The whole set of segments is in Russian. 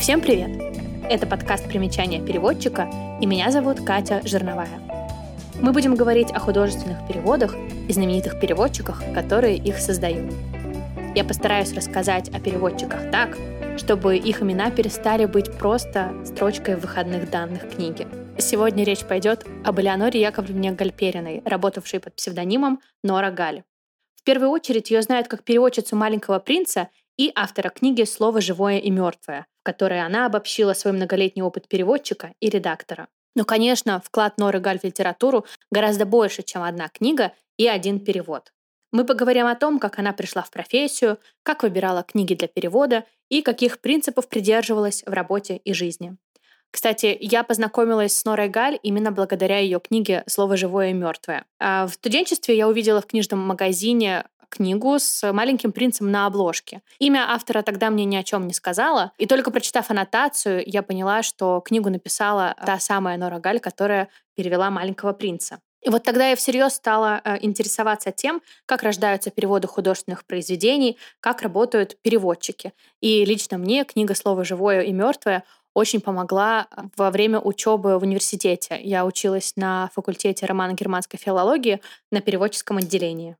Всем привет! Это подкаст «Примечания переводчика» и меня зовут Катя Жирновая. Мы будем говорить о художественных переводах и знаменитых переводчиках, которые их создают. Я постараюсь рассказать о переводчиках так, чтобы их имена перестали быть просто строчкой в выходных данных книги. Сегодня речь пойдет об Элеоноре Яковлевне Гальпериной, работавшей под псевдонимом Нора Галь. В первую очередь ее знают как переводчицу «Маленького принца» и автора книги «Слово живое и мертвое», в которой она обобщила свой многолетний опыт переводчика и редактора. Но, конечно, вклад Норы Галь в литературу гораздо больше, чем одна книга и один перевод. Мы поговорим о том, как она пришла в профессию, как выбирала книги для перевода и каких принципов придерживалась в работе и жизни. Кстати, я познакомилась с Норой Галь именно благодаря ее книге «Слово живое и мертвое». А в студенчестве я увидела в книжном магазине книгу с маленьким принцем на обложке. Имя автора тогда мне ни о чем не сказала, и только прочитав аннотацию, я поняла, что книгу написала та самая Нора Галь, которая перевела маленького принца. И вот тогда я всерьез стала э, интересоваться тем, как рождаются переводы художественных произведений, как работают переводчики. И лично мне книга «Слово живое и мертвое» очень помогла во время учебы в университете. Я училась на факультете романо-германской филологии на переводческом отделении.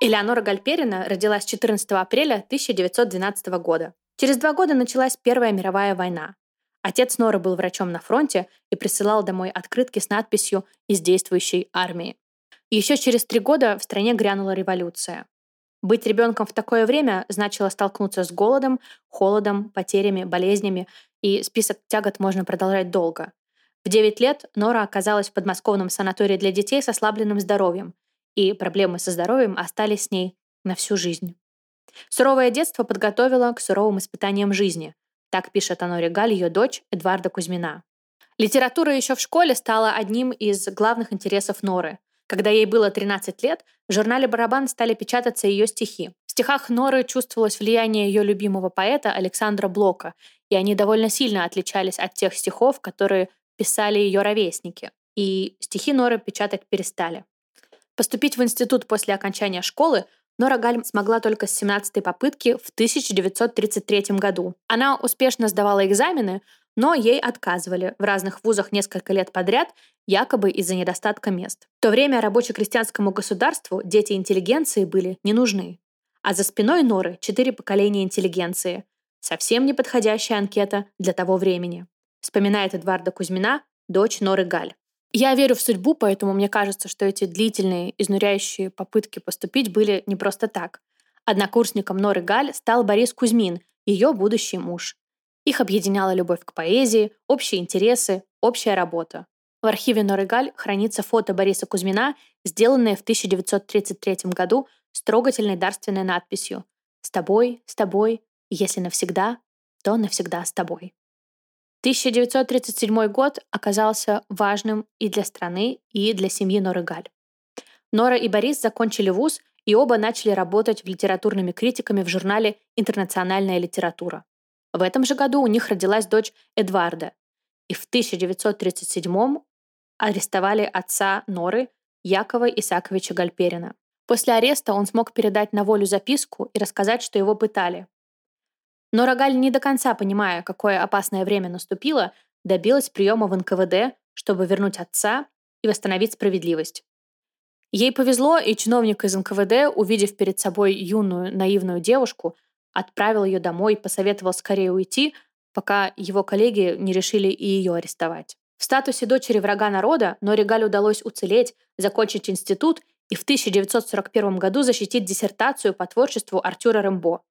Элеонора Гальперина родилась 14 апреля 1912 года. Через два года началась Первая мировая война. Отец Норы был врачом на фронте и присылал домой открытки с надписью «Из действующей армии». еще через три года в стране грянула революция. Быть ребенком в такое время значило столкнуться с голодом, холодом, потерями, болезнями, и список тягот можно продолжать долго. В 9 лет Нора оказалась в подмосковном санатории для детей с ослабленным здоровьем и проблемы со здоровьем остались с ней на всю жизнь. Суровое детство подготовило к суровым испытаниям жизни. Так пишет о Норе Галь ее дочь Эдварда Кузьмина. Литература еще в школе стала одним из главных интересов Норы. Когда ей было 13 лет, в журнале «Барабан» стали печататься ее стихи. В стихах Норы чувствовалось влияние ее любимого поэта Александра Блока, и они довольно сильно отличались от тех стихов, которые писали ее ровесники. И стихи Норы печатать перестали. Поступить в институт после окончания школы Нора Гальм смогла только с 17-й попытки в 1933 году. Она успешно сдавала экзамены, но ей отказывали в разных вузах несколько лет подряд, якобы из-за недостатка мест. В то время рабоче-крестьянскому государству дети интеллигенции были не нужны. А за спиной Норы четыре поколения интеллигенции. Совсем неподходящая анкета для того времени. Вспоминает Эдварда Кузьмина, дочь Норы Галь. Я верю в судьбу, поэтому мне кажется, что эти длительные, изнуряющие попытки поступить были не просто так. Однокурсником Норы Галь стал Борис Кузьмин, ее будущий муж. Их объединяла любовь к поэзии, общие интересы, общая работа. В архиве Норы Галь хранится фото Бориса Кузьмина, сделанное в 1933 году с трогательной дарственной надписью «С тобой, с тобой, если навсегда, то навсегда с тобой». 1937 год оказался важным и для страны, и для семьи Норы Галь. Нора и Борис закончили вуз и оба начали работать литературными критиками в журнале «Интернациональная литература». В этом же году у них родилась дочь Эдварда, и в 1937 арестовали отца Норы Якова Исаковича Гальперина. После ареста он смог передать на волю записку и рассказать, что его пытали. Но Рогаль, не до конца понимая, какое опасное время наступило, добилась приема в НКВД, чтобы вернуть отца и восстановить справедливость. Ей повезло, и чиновник из НКВД, увидев перед собой юную, наивную девушку, отправил ее домой посоветовал скорее уйти, пока его коллеги не решили и ее арестовать. В статусе дочери врага народа Норигаль удалось уцелеть, закончить институт и в 1941 году защитить диссертацию по творчеству Артюра Рэмбо.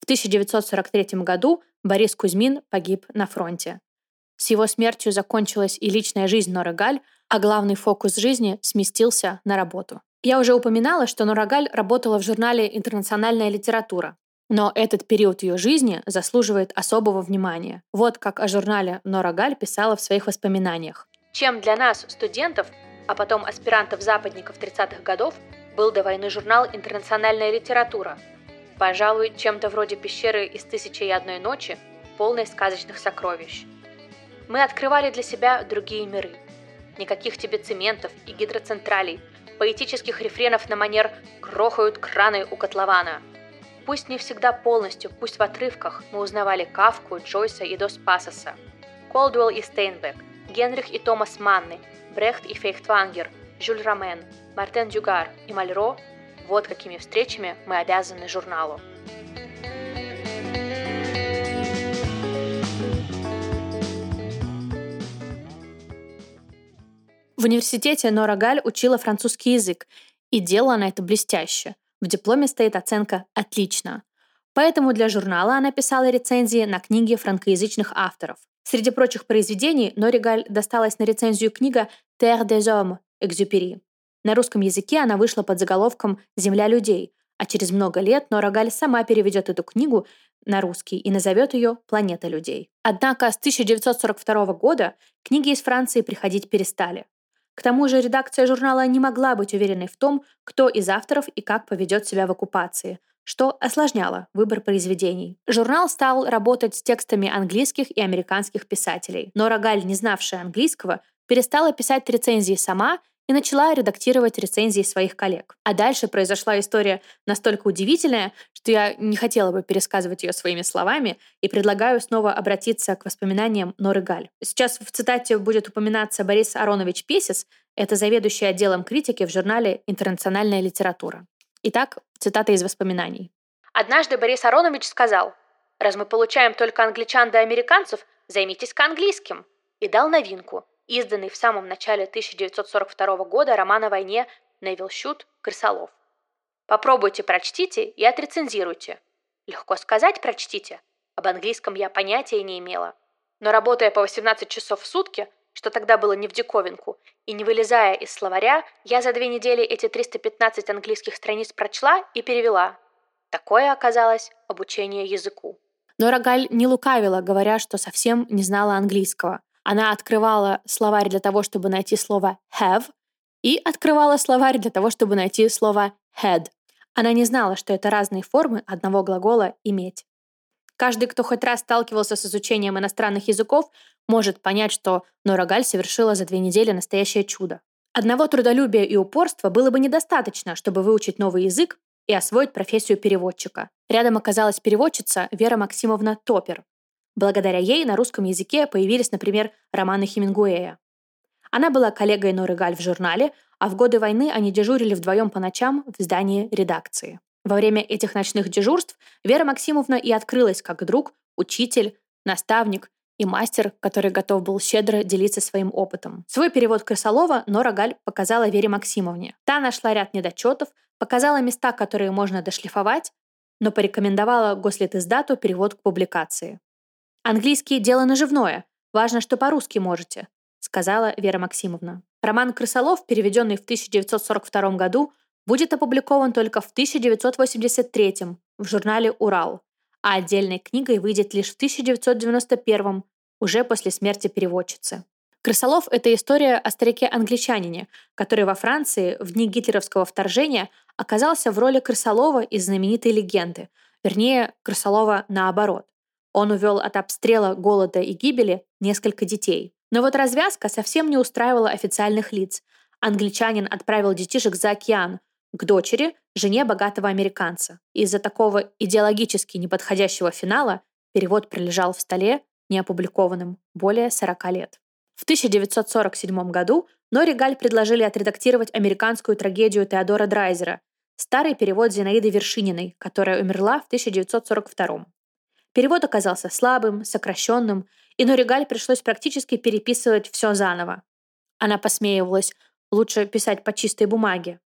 В 1943 году Борис Кузьмин погиб на фронте. С его смертью закончилась и личная жизнь Норы Галь, а главный фокус жизни сместился на работу. Я уже упоминала, что Нора Галь работала в журнале «Интернациональная литература», но этот период ее жизни заслуживает особого внимания. Вот как о журнале Нора Галь писала в своих воспоминаниях. Чем для нас, студентов, а потом аспирантов-западников 30-х годов, был до войны журнал «Интернациональная литература», Пожалуй, чем-то вроде пещеры из «Тысячи и одной ночи», полной сказочных сокровищ. Мы открывали для себя другие миры. Никаких тебе цементов и гидроцентралей, поэтических рефренов на манер «грохают краны у котлована». Пусть не всегда полностью, пусть в отрывках мы узнавали Кавку, Джойса и Дос Пасоса, Колдуэлл и Стейнбек, Генрих и Томас Манны, Брехт и Фейхтвангер, Жюль Ромен, Мартен Дюгар и Мальро – вот какими встречами мы обязаны журналу. В университете Нора Галь учила французский язык и делала она это блестяще. В дипломе стоит оценка «отлично». Поэтому для журнала она писала рецензии на книги франкоязычных авторов. Среди прочих произведений Норигаль досталась на рецензию книга «Terre des hommes» Экзюпери. На русском языке она вышла под заголовком «Земля людей», а через много лет Норагаль сама переведет эту книгу на русский и назовет ее «Планета людей». Однако с 1942 года книги из Франции приходить перестали. К тому же редакция журнала не могла быть уверенной в том, кто из авторов и как поведет себя в оккупации, что осложняло выбор произведений. Журнал стал работать с текстами английских и американских писателей, но Рогаль, не знавшая английского, перестала писать рецензии сама и начала редактировать рецензии своих коллег. А дальше произошла история настолько удивительная, что я не хотела бы пересказывать ее своими словами и предлагаю снова обратиться к воспоминаниям Норы Галь. Сейчас в цитате будет упоминаться Борис Аронович Песис, это заведующий отделом критики в журнале «Интернациональная литература». Итак, цитата из воспоминаний. «Однажды Борис Аронович сказал, раз мы получаем только англичан да американцев, займитесь-ка английским. И дал новинку изданный в самом начале 1942 года роман о войне Невил Щут «Крысолов». Попробуйте, прочтите и отрецензируйте. Легко сказать «прочтите». Об английском я понятия не имела. Но работая по 18 часов в сутки, что тогда было не в диковинку, и не вылезая из словаря, я за две недели эти 315 английских страниц прочла и перевела. Такое оказалось обучение языку. Но Рогаль не лукавила, говоря, что совсем не знала английского. Она открывала словарь для того, чтобы найти слово have, и открывала словарь для того, чтобы найти слово had. Она не знала, что это разные формы одного глагола «иметь». Каждый, кто хоть раз сталкивался с изучением иностранных языков, может понять, что Нора Галь совершила за две недели настоящее чудо. Одного трудолюбия и упорства было бы недостаточно, чтобы выучить новый язык и освоить профессию переводчика. Рядом оказалась переводчица Вера Максимовна Топер, Благодаря ей на русском языке появились, например, романы Хемингуэя. Она была коллегой Норы Галь в журнале, а в годы войны они дежурили вдвоем по ночам в здании редакции. Во время этих ночных дежурств Вера Максимовна и открылась как друг, учитель, наставник и мастер, который готов был щедро делиться своим опытом. Свой перевод Крысолова Нора Галь показала Вере Максимовне. Та нашла ряд недочетов, показала места, которые можно дошлифовать, но порекомендовала Гослитиздату перевод к публикации. «Английский — дело наживное. Важно, что по-русски можете», — сказала Вера Максимовна. Роман «Крысолов», переведенный в 1942 году, будет опубликован только в 1983 в журнале «Урал», а отдельной книгой выйдет лишь в 1991 уже после смерти переводчицы. Крысолов — это история о старике-англичанине, который во Франции в дни гитлеровского вторжения оказался в роли крысолова из знаменитой легенды, вернее, крысолова наоборот. Он увел от обстрела, голода и гибели несколько детей. Но вот развязка совсем не устраивала официальных лиц. Англичанин отправил детишек за океан, к дочери, жене богатого американца. Из-за такого идеологически неподходящего финала перевод пролежал в столе неопубликованным более 40 лет. В 1947 году Нори Галь предложили отредактировать американскую трагедию Теодора Драйзера, старый перевод Зинаиды Вершининой, которая умерла в 1942. Перевод оказался слабым, сокращенным, и Норигаль пришлось практически переписывать все заново. Она посмеивалась, лучше писать по чистой бумаге.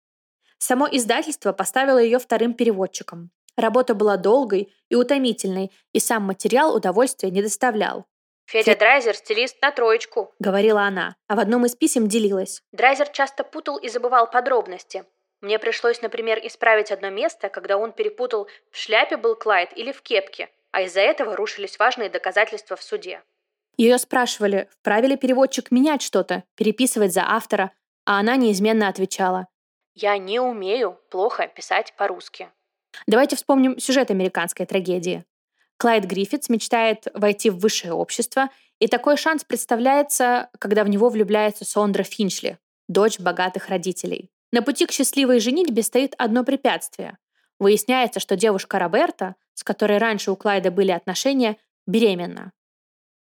Само издательство поставило ее вторым переводчиком. Работа была долгой и утомительной, и сам материал удовольствия не доставлял. «Федя Драйзер – стилист на троечку», — говорила она, а в одном из писем делилась. Драйзер часто путал и забывал подробности. Мне пришлось, например, исправить одно место, когда он перепутал, в шляпе был Клайд или в кепке а из-за этого рушились важные доказательства в суде. Ее спрашивали, вправе ли переводчик менять что-то, переписывать за автора, а она неизменно отвечала. «Я не умею плохо писать по-русски». Давайте вспомним сюжет американской трагедии. Клайд Гриффитс мечтает войти в высшее общество, и такой шанс представляется, когда в него влюбляется Сондра Финчли, дочь богатых родителей. На пути к счастливой женитьбе стоит одно препятствие. Выясняется, что девушка Роберта, с которой раньше у Клайда были отношения, беременна.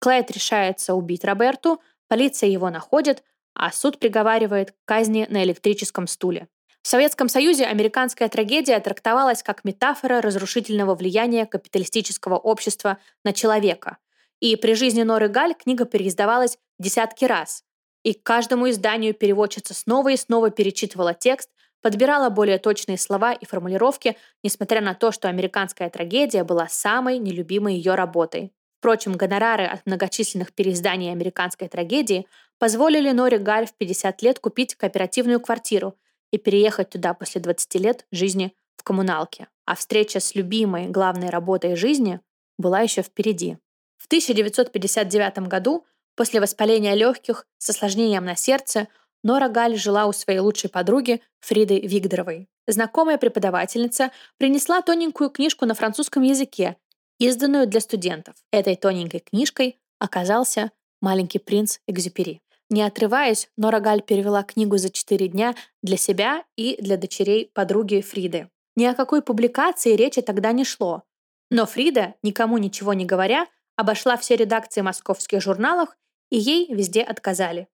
Клайд решается убить Роберту, полиция его находит, а суд приговаривает к казни на электрическом стуле. В Советском Союзе американская трагедия трактовалась как метафора разрушительного влияния капиталистического общества на человека. И при жизни Норы Галь книга переиздавалась десятки раз. И к каждому изданию переводчица снова и снова перечитывала текст, подбирала более точные слова и формулировки, несмотря на то, что американская трагедия была самой нелюбимой ее работой. Впрочем, гонорары от многочисленных переизданий американской трагедии позволили Норе Галь в 50 лет купить кооперативную квартиру и переехать туда после 20 лет жизни в коммуналке. А встреча с любимой главной работой жизни была еще впереди. В 1959 году, после воспаления легких с осложнением на сердце, Нора Галь жила у своей лучшей подруги Фриды Вигдоровой. Знакомая преподавательница принесла тоненькую книжку на французском языке изданную для студентов. Этой тоненькой книжкой оказался «Маленький принц Экзюпери». Не отрываясь, Нора Галь перевела книгу за четыре дня для себя и для дочерей подруги Фриды. Ни о какой публикации речи тогда не шло. Но Фрида, никому ничего не говоря, обошла все редакции московских журналов, и ей везде отказали.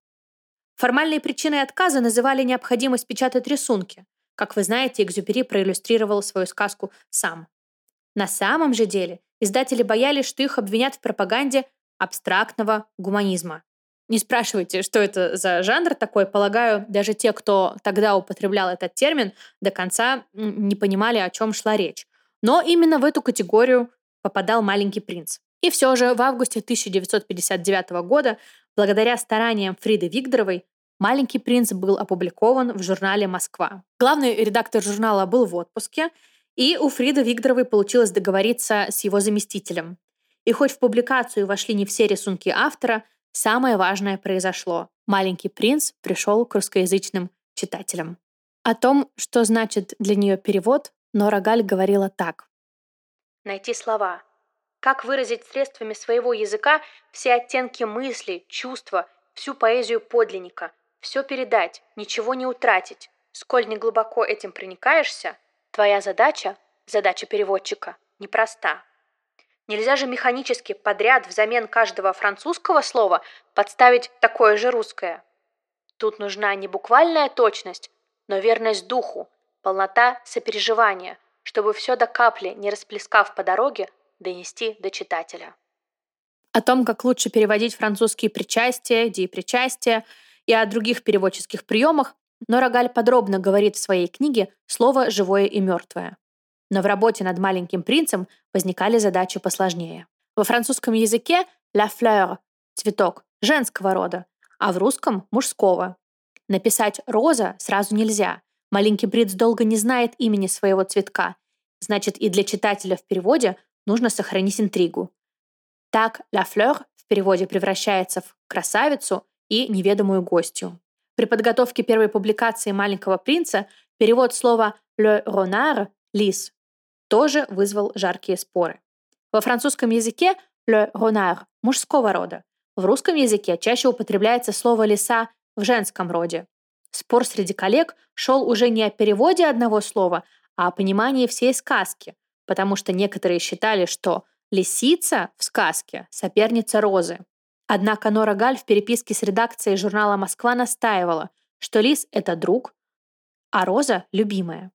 Формальной причиной отказа называли необходимость печатать рисунки. Как вы знаете, Экзюпери проиллюстрировал свою сказку сам. На самом же деле Издатели боялись, что их обвинят в пропаганде абстрактного гуманизма. Не спрашивайте, что это за жанр такой. Полагаю, даже те, кто тогда употреблял этот термин, до конца не понимали, о чем шла речь. Но именно в эту категорию попадал «Маленький принц». И все же в августе 1959 года, благодаря стараниям Фриды Вигдоровой, «Маленький принц» был опубликован в журнале «Москва». Главный редактор журнала был в отпуске, и у Фриды Викторовой получилось договориться с его заместителем. И хоть в публикацию вошли не все рисунки автора, самое важное произошло. Маленький принц пришел к русскоязычным читателям. О том, что значит для нее перевод, Нора Галь говорила так. Найти слова. Как выразить средствами своего языка все оттенки мысли, чувства, всю поэзию подлинника. Все передать, ничего не утратить. Сколь не глубоко этим проникаешься, Твоя задача, задача переводчика, непроста. Нельзя же механически подряд взамен каждого французского слова подставить такое же русское. Тут нужна не буквальная точность, но верность духу, полнота сопереживания, чтобы все до капли, не расплескав по дороге, донести до читателя. О том, как лучше переводить французские причастия, диепричастия и о других переводческих приемах но Рогаль подробно говорит в своей книге слово «живое» и «мертвое». Но в работе над «Маленьким принцем» возникали задачи посложнее. Во французском языке «la fleur» — цветок женского рода, а в русском — мужского. Написать «роза» сразу нельзя. Маленький принц долго не знает имени своего цветка. Значит, и для читателя в переводе нужно сохранить интригу. Так «la fleur» в переводе превращается в красавицу и неведомую гостью. При подготовке первой публикации «Маленького принца» перевод слова «le renard» — «лис» тоже вызвал жаркие споры. Во французском языке «le renard» — мужского рода. В русском языке чаще употребляется слово «лиса» в женском роде. Спор среди коллег шел уже не о переводе одного слова, а о понимании всей сказки, потому что некоторые считали, что лисица в сказке — соперница розы, Однако Нора Галь в переписке с редакцией журнала «Москва» настаивала, что лис — это друг, а роза — любимая.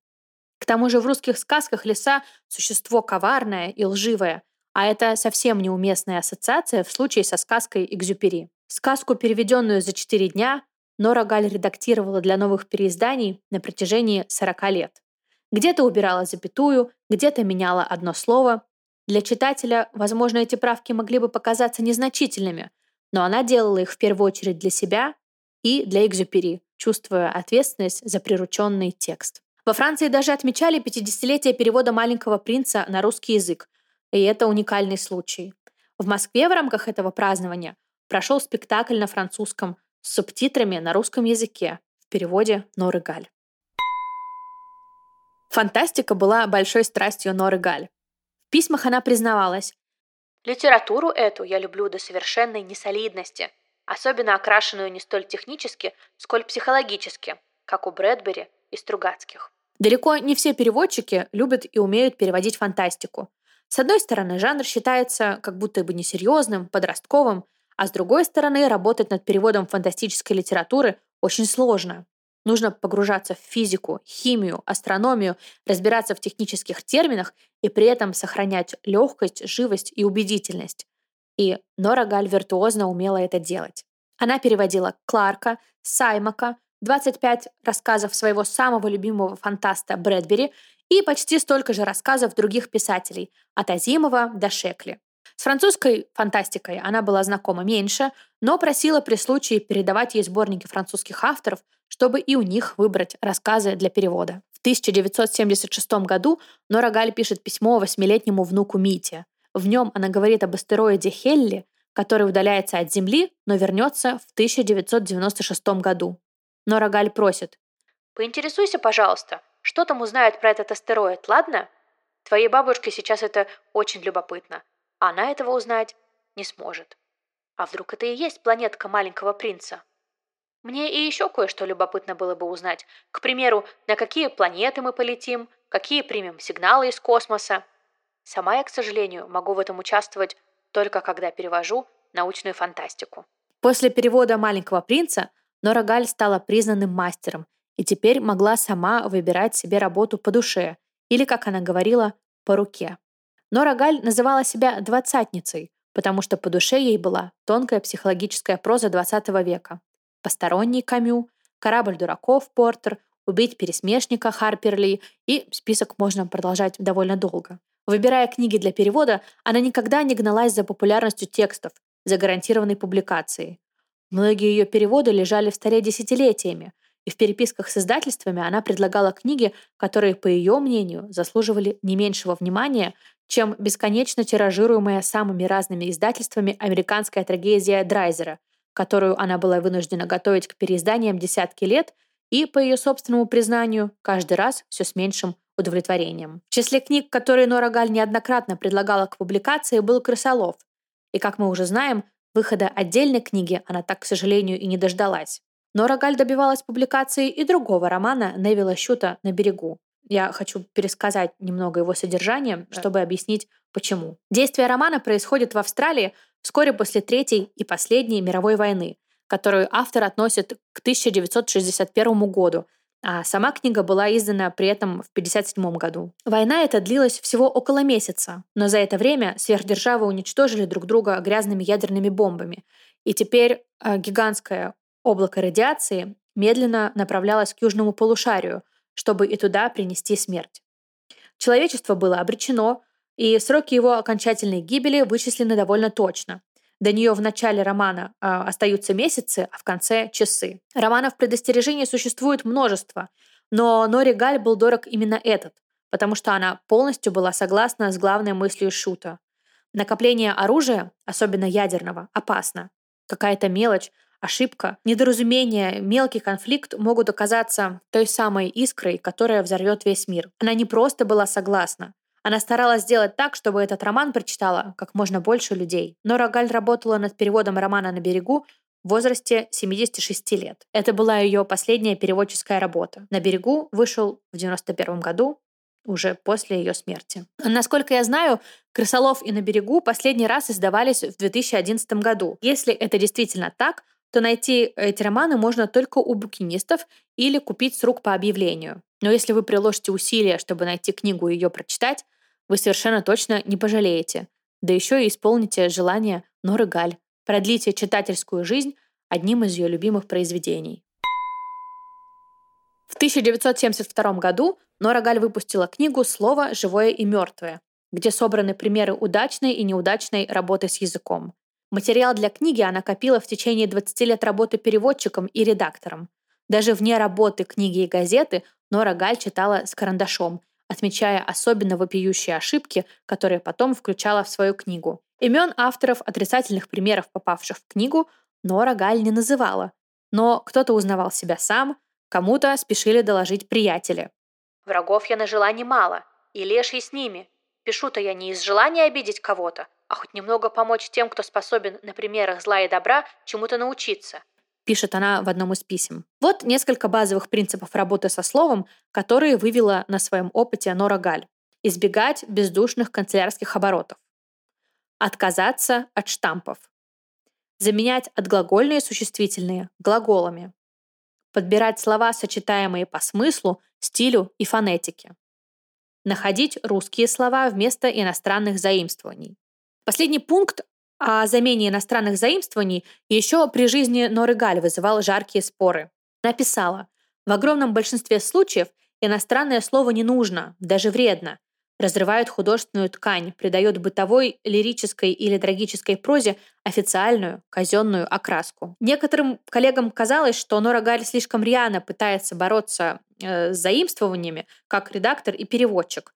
К тому же в русских сказках лиса — существо коварное и лживое, а это совсем неуместная ассоциация в случае со сказкой «Экзюпери». Сказку, переведенную за четыре дня, Нора Галь редактировала для новых переизданий на протяжении 40 лет. Где-то убирала запятую, где-то меняла одно слово. Для читателя, возможно, эти правки могли бы показаться незначительными, но она делала их в первую очередь для себя и для Экзюпери, чувствуя ответственность за прирученный текст. Во Франции даже отмечали 50-летие перевода «Маленького принца» на русский язык, и это уникальный случай. В Москве в рамках этого празднования прошел спектакль на французском с субтитрами на русском языке в переводе Норы Галь. Фантастика была большой страстью Норы Галь. В письмах она признавалась, Литературу эту я люблю до совершенной несолидности, особенно окрашенную не столь технически, сколь психологически, как у Брэдбери и Стругацких. Далеко не все переводчики любят и умеют переводить фантастику. С одной стороны, жанр считается как будто бы несерьезным, подростковым, а с другой стороны, работать над переводом фантастической литературы очень сложно. Нужно погружаться в физику, химию, астрономию, разбираться в технических терминах и при этом сохранять легкость, живость и убедительность. И Нора Галь виртуозно умела это делать. Она переводила Кларка, Саймака, 25 рассказов своего самого любимого фантаста Брэдбери и почти столько же рассказов других писателей, от Азимова до Шекли. С французской фантастикой она была знакома меньше, но просила при случае передавать ей сборники французских авторов, чтобы и у них выбрать рассказы для перевода. В 1976 году Нора Галь пишет письмо восьмилетнему внуку Мите. В нем она говорит об астероиде Хелли, который удаляется от Земли, но вернется в 1996 году. Нора Галь просит. «Поинтересуйся, пожалуйста, что там узнают про этот астероид, ладно? Твоей бабушке сейчас это очень любопытно. Она этого узнать не сможет. А вдруг это и есть планетка маленького принца? Мне и еще кое-что любопытно было бы узнать. К примеру, на какие планеты мы полетим, какие примем сигналы из космоса. Сама я, к сожалению, могу в этом участвовать только когда перевожу научную фантастику. После перевода «Маленького принца» Нора Галь стала признанным мастером и теперь могла сама выбирать себе работу по душе или, как она говорила, по руке. Нора Галь называла себя «двадцатницей», потому что по душе ей была тонкая психологическая проза XX века. «Посторонний Камю», «Корабль дураков» Портер, «Убить пересмешника» Харперли и список можно продолжать довольно долго. Выбирая книги для перевода, она никогда не гналась за популярностью текстов, за гарантированной публикацией. Многие ее переводы лежали в столе десятилетиями, и в переписках с издательствами она предлагала книги, которые, по ее мнению, заслуживали не меньшего внимания, чем бесконечно тиражируемая самыми разными издательствами американская трагедия Драйзера, которую она была вынуждена готовить к переизданиям десятки лет и, по ее собственному признанию, каждый раз все с меньшим удовлетворением. В числе книг, которые Нора Галь неоднократно предлагала к публикации, был «Крысолов». И, как мы уже знаем, выхода отдельной книги она так, к сожалению, и не дождалась. Но Рогаль добивалась публикации и другого романа Невилла Щута «На берегу». Я хочу пересказать немного его содержание, чтобы объяснить, почему. Действие романа происходит в Австралии вскоре после Третьей и последней мировой войны, которую автор относит к 1961 году, а сама книга была издана при этом в 1957 году. Война эта длилась всего около месяца, но за это время сверхдержавы уничтожили друг друга грязными ядерными бомбами. И теперь э, гигантская Облако радиации медленно направлялось к южному полушарию, чтобы и туда принести смерть. Человечество было обречено, и сроки его окончательной гибели вычислены довольно точно. До нее в начале романа э, остаются месяцы, а в конце — часы. Романов предостережений существует множество, но Нори Галь был дорог именно этот, потому что она полностью была согласна с главной мыслью Шута. Накопление оружия, особенно ядерного, опасно. Какая-то мелочь Ошибка, недоразумение, мелкий конфликт могут оказаться той самой искрой, которая взорвет весь мир. Она не просто была согласна. Она старалась сделать так, чтобы этот роман прочитала как можно больше людей. Но Рогаль работала над переводом романа «На берегу» в возрасте 76 лет. Это была ее последняя переводческая работа. «На берегу» вышел в 91 году, уже после ее смерти. Насколько я знаю, «Крысолов» и «На берегу» последний раз издавались в 2011 году. Если это действительно так, то найти эти романы можно только у букинистов или купить с рук по объявлению. Но если вы приложите усилия, чтобы найти книгу и ее прочитать, вы совершенно точно не пожалеете. Да еще и исполните желание Норы Галь. Продлите читательскую жизнь одним из ее любимых произведений. В 1972 году Нора Галь выпустила книгу «Слово живое и мертвое», где собраны примеры удачной и неудачной работы с языком. Материал для книги она копила в течение 20 лет работы переводчиком и редактором. Даже вне работы книги и газеты Нора Галь читала с карандашом, отмечая особенно вопиющие ошибки, которые потом включала в свою книгу. Имен авторов отрицательных примеров, попавших в книгу, Нора Галь не называла. Но кто-то узнавал себя сам, кому-то спешили доложить приятели. «Врагов я нажила немало, и леший с ними. Пишу-то я не из желания обидеть кого-то, а хоть немного помочь тем, кто способен на примерах зла и добра чему-то научиться. Пишет она в одном из писем. Вот несколько базовых принципов работы со словом, которые вывела на своем опыте Нора Галь. Избегать бездушных канцелярских оборотов. Отказаться от штампов. Заменять отглагольные существительные глаголами. Подбирать слова, сочетаемые по смыслу, стилю и фонетике. Находить русские слова вместо иностранных заимствований. Последний пункт о замене иностранных заимствований еще при жизни Норы Галь вызывал жаркие споры. Написала, в огромном большинстве случаев иностранное слово не нужно, даже вредно, разрывают художественную ткань, придает бытовой, лирической или трагической прозе официальную, казенную окраску. Некоторым коллегам казалось, что Нора Галь слишком рьяно пытается бороться э, с заимствованиями, как редактор и переводчик.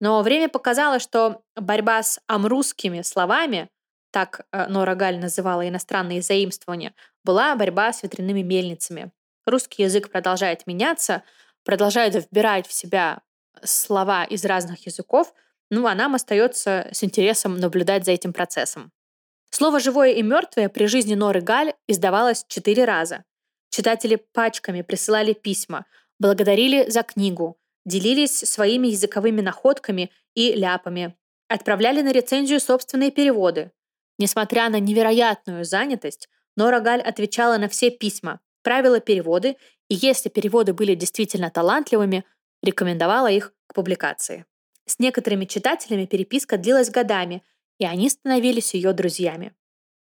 Но время показало, что борьба с амрусскими словами, так э, Нора Галь называла иностранные заимствования, была борьба с ветряными мельницами. Русский язык продолжает меняться, продолжает вбирать в себя слова из разных языков, ну а нам остается с интересом наблюдать за этим процессом. Слово «живое» и «мертвое» при жизни Норы Галь издавалось четыре раза. Читатели пачками присылали письма, благодарили за книгу, делились своими языковыми находками и ляпами, отправляли на рецензию собственные переводы. Несмотря на невероятную занятость, Нора Галь отвечала на все письма, правила переводы, и если переводы были действительно талантливыми, рекомендовала их к публикации. С некоторыми читателями переписка длилась годами, и они становились ее друзьями.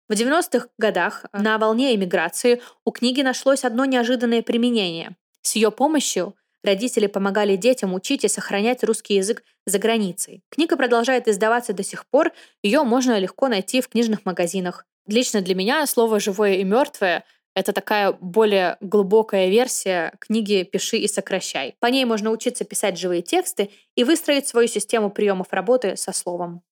В 90-х годах на волне эмиграции у книги нашлось одно неожиданное применение. С ее помощью родители помогали детям учить и сохранять русский язык за границей. Книга продолжает издаваться до сих пор, ее можно легко найти в книжных магазинах. Лично для меня слово «живое» и «мертвое» Это такая более глубокая версия книги «Пиши и сокращай». По ней можно учиться писать живые тексты и выстроить свою систему приемов работы со словом.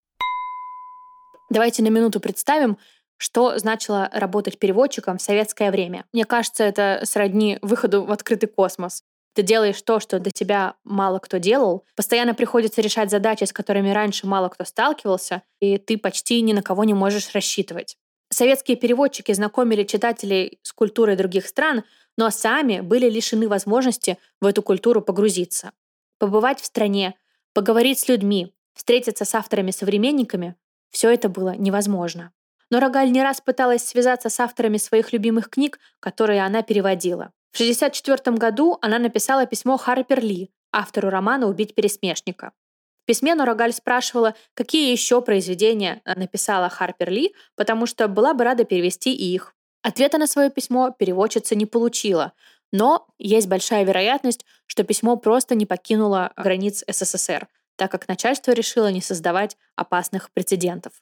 Давайте на минуту представим, что значило работать переводчиком в советское время. Мне кажется, это сродни выходу в открытый космос. Ты делаешь то, что до тебя мало кто делал. Постоянно приходится решать задачи, с которыми раньше мало кто сталкивался, и ты почти ни на кого не можешь рассчитывать. Советские переводчики знакомили читателей с культурой других стран, но сами были лишены возможности в эту культуру погрузиться. Побывать в стране, поговорить с людьми, встретиться с авторами-современниками — все это было невозможно. Но Рогаль не раз пыталась связаться с авторами своих любимых книг, которые она переводила. В 1964 году она написала письмо Харпер Ли, автору романа «Убить пересмешника». В письме Норагаль спрашивала, какие еще произведения э, написала Харпер Ли, потому что была бы рада перевести их. Ответа на свое письмо переводчица не получила, но есть большая вероятность, что письмо просто не покинуло границ СССР, так как начальство решило не создавать опасных прецедентов.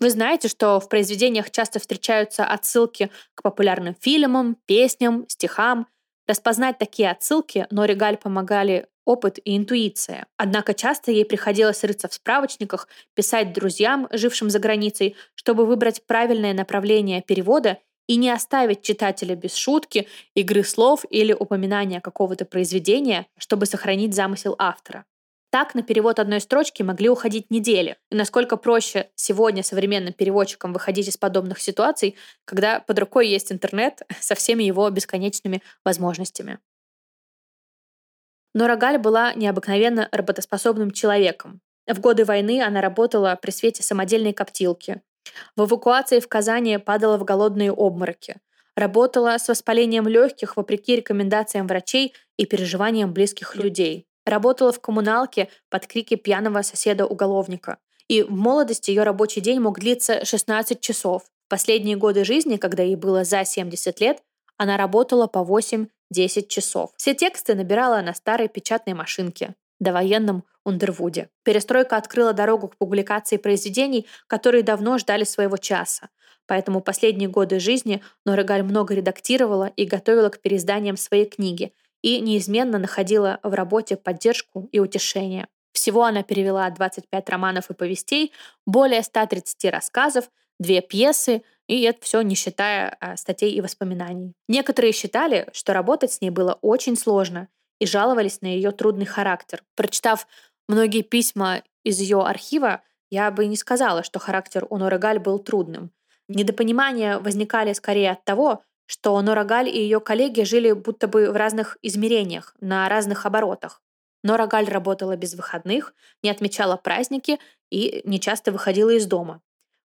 Вы знаете, что в произведениях часто встречаются отсылки к популярным фильмам, песням, стихам. Распознать такие отсылки Нори Галь помогали опыт и интуиция. Однако часто ей приходилось рыться в справочниках, писать друзьям, жившим за границей, чтобы выбрать правильное направление перевода и не оставить читателя без шутки, игры слов или упоминания какого-то произведения, чтобы сохранить замысел автора. Так на перевод одной строчки могли уходить недели. И насколько проще сегодня современным переводчикам выходить из подобных ситуаций, когда под рукой есть интернет со всеми его бесконечными возможностями. Но Рогаль была необыкновенно работоспособным человеком. В годы войны она работала при свете самодельной коптилки. В эвакуации в Казани падала в голодные обмороки. Работала с воспалением легких вопреки рекомендациям врачей и переживаниям близких людей. Работала в коммуналке под крики пьяного соседа-уголовника. И в молодости ее рабочий день мог длиться 16 часов. В последние годы жизни, когда ей было за 70 лет, она работала по 8 10 часов. Все тексты набирала на старой печатной машинке, довоенном Ундервуде. Перестройка открыла дорогу к публикации произведений, которые давно ждали своего часа. Поэтому последние годы жизни Норегаль много редактировала и готовила к переизданиям своей книги и неизменно находила в работе поддержку и утешение. Всего она перевела 25 романов и повестей, более 130 рассказов, две пьесы, и это все не считая а, статей и воспоминаний. Некоторые считали, что работать с ней было очень сложно и жаловались на ее трудный характер. Прочитав многие письма из ее архива, я бы не сказала, что характер у Норы Галь был трудным. Недопонимания возникали скорее от того, что Нора Галь и ее коллеги жили будто бы в разных измерениях, на разных оборотах. Нора Галь работала без выходных, не отмечала праздники и не часто выходила из дома.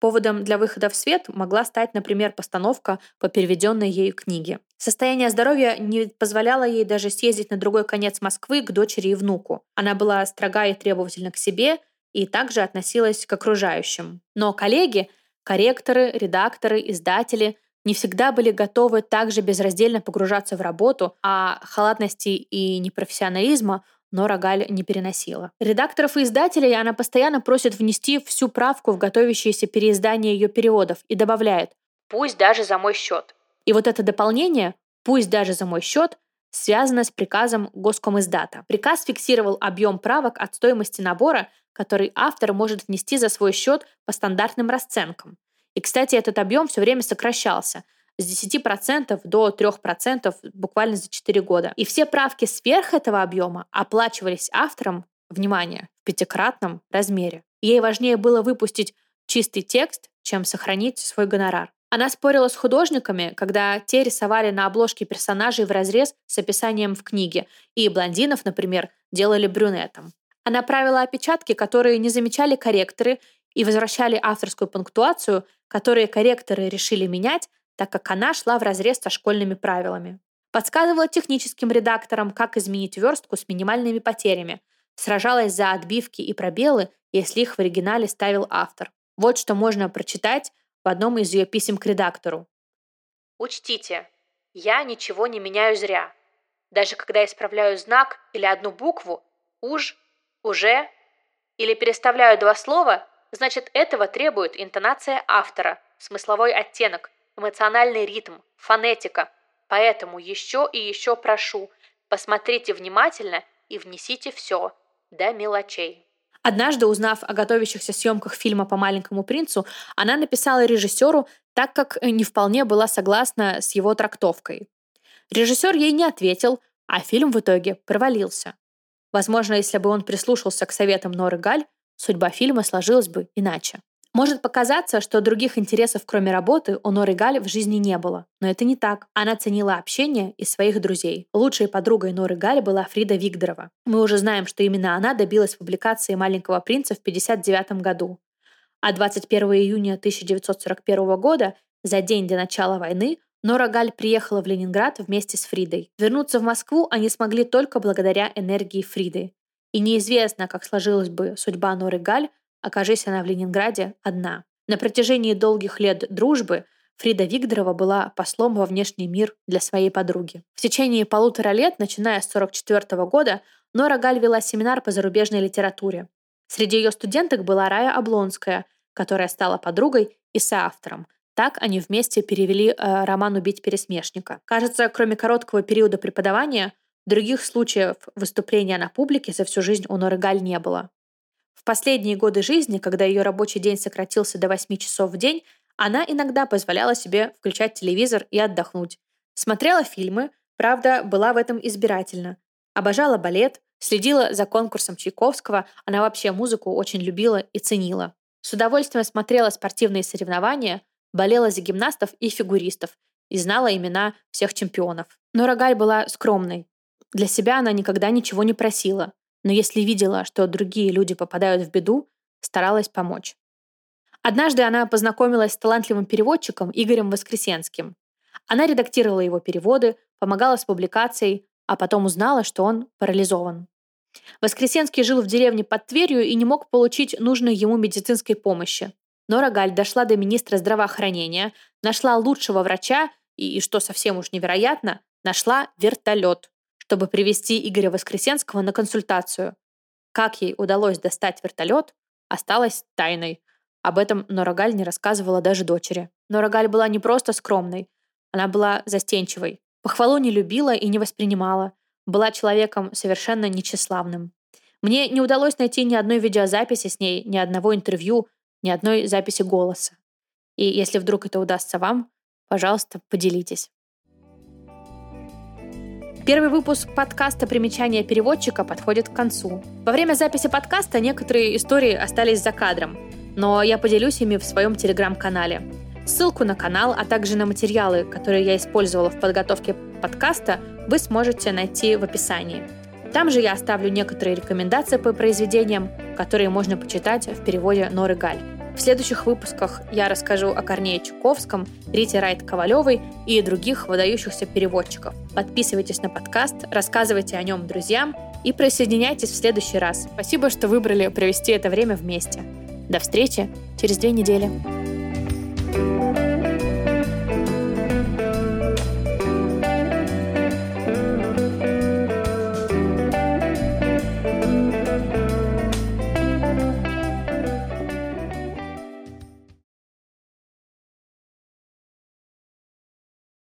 Поводом для выхода в свет могла стать, например, постановка по переведенной ею книге. Состояние здоровья не позволяло ей даже съездить на другой конец Москвы к дочери и внуку. Она была строга и требовательна к себе и также относилась к окружающим. Но коллеги, корректоры, редакторы, издатели не всегда были готовы также безраздельно погружаться в работу, а халатности и непрофессионализма но Рогаль не переносила. Редакторов и издателей она постоянно просит внести всю правку в готовящееся переиздание ее переводов и добавляет «пусть даже за мой счет». И вот это дополнение «пусть даже за мой счет» связано с приказом Госкомиздата. Приказ фиксировал объем правок от стоимости набора, который автор может внести за свой счет по стандартным расценкам. И, кстати, этот объем все время сокращался – с 10% до 3% буквально за 4 года. И все правки сверх этого объема оплачивались автором, внимание, в пятикратном размере. Ей важнее было выпустить чистый текст, чем сохранить свой гонорар. Она спорила с художниками, когда те рисовали на обложке персонажей в разрез с описанием в книге, и блондинов, например, делали брюнетом. Она правила опечатки, которые не замечали корректоры и возвращали авторскую пунктуацию, которые корректоры решили менять, так как она шла вразрез со школьными правилами. Подсказывала техническим редакторам, как изменить верстку с минимальными потерями, сражалась за отбивки и пробелы, если их в оригинале ставил автор. Вот что можно прочитать в одном из ее писем к редактору. Учтите, я ничего не меняю зря. Даже когда исправляю знак или одну букву, уж, уже, или переставляю два слова, значит этого требует интонация автора, смысловой оттенок, эмоциональный ритм, фонетика. Поэтому еще и еще прошу, посмотрите внимательно и внесите все, до мелочей. Однажды, узнав о готовящихся съемках фильма по «Маленькому принцу», она написала режиссеру, так как не вполне была согласна с его трактовкой. Режиссер ей не ответил, а фильм в итоге провалился. Возможно, если бы он прислушался к советам Норы Галь, судьба фильма сложилась бы иначе. Может показаться, что других интересов, кроме работы, у Норы Галь в жизни не было. Но это не так. Она ценила общение и своих друзей. Лучшей подругой Норы Галь была Фрида Вигдорова. Мы уже знаем, что именно она добилась публикации «Маленького принца» в 1959 году. А 21 июня 1941 года, за день до начала войны, Нора Галь приехала в Ленинград вместе с Фридой. Вернуться в Москву они смогли только благодаря энергии Фриды. И неизвестно, как сложилась бы судьба Норы Галь, окажись она в Ленинграде одна. На протяжении долгих лет дружбы Фрида Вигдорова была послом во внешний мир для своей подруги. В течение полутора лет, начиная с 1944 года, Нора Галь вела семинар по зарубежной литературе. Среди ее студенток была Рая Облонская, которая стала подругой и соавтором. Так они вместе перевели э, роман «Убить пересмешника». Кажется, кроме короткого периода преподавания, других случаев выступления на публике за всю жизнь у Норы Галь не было. В последние годы жизни, когда ее рабочий день сократился до 8 часов в день, она иногда позволяла себе включать телевизор и отдохнуть. Смотрела фильмы, правда, была в этом избирательна. Обожала балет, следила за конкурсом Чайковского, она вообще музыку очень любила и ценила. С удовольствием смотрела спортивные соревнования, болела за гимнастов и фигуристов и знала имена всех чемпионов. Но Рогаль была скромной. Для себя она никогда ничего не просила, но если видела, что другие люди попадают в беду, старалась помочь. Однажды она познакомилась с талантливым переводчиком Игорем Воскресенским. Она редактировала его переводы, помогала с публикацией, а потом узнала, что он парализован. Воскресенский жил в деревне под Тверью и не мог получить нужной ему медицинской помощи. Но Рогаль дошла до министра здравоохранения, нашла лучшего врача и, что совсем уж невероятно, нашла вертолет чтобы привести Игоря Воскресенского на консультацию. Как ей удалось достать вертолет, осталось тайной. Об этом Норагаль не рассказывала даже дочери. Норагаль была не просто скромной, она была застенчивой. Похвалу не любила и не воспринимала. Была человеком совершенно нечеславным. Мне не удалось найти ни одной видеозаписи с ней, ни одного интервью, ни одной записи голоса. И если вдруг это удастся вам, пожалуйста, поделитесь. Первый выпуск подкаста «Примечания переводчика» подходит к концу. Во время записи подкаста некоторые истории остались за кадром, но я поделюсь ими в своем телеграм-канале. Ссылку на канал, а также на материалы, которые я использовала в подготовке подкаста, вы сможете найти в описании. Там же я оставлю некоторые рекомендации по произведениям, которые можно почитать в переводе Норы Галь. В следующих выпусках я расскажу о Корнее Чуковском, Рите Райт Ковалевой и других выдающихся переводчиков. Подписывайтесь на подкаст, рассказывайте о нем друзьям и присоединяйтесь в следующий раз. Спасибо, что выбрали провести это время вместе. До встречи через две недели.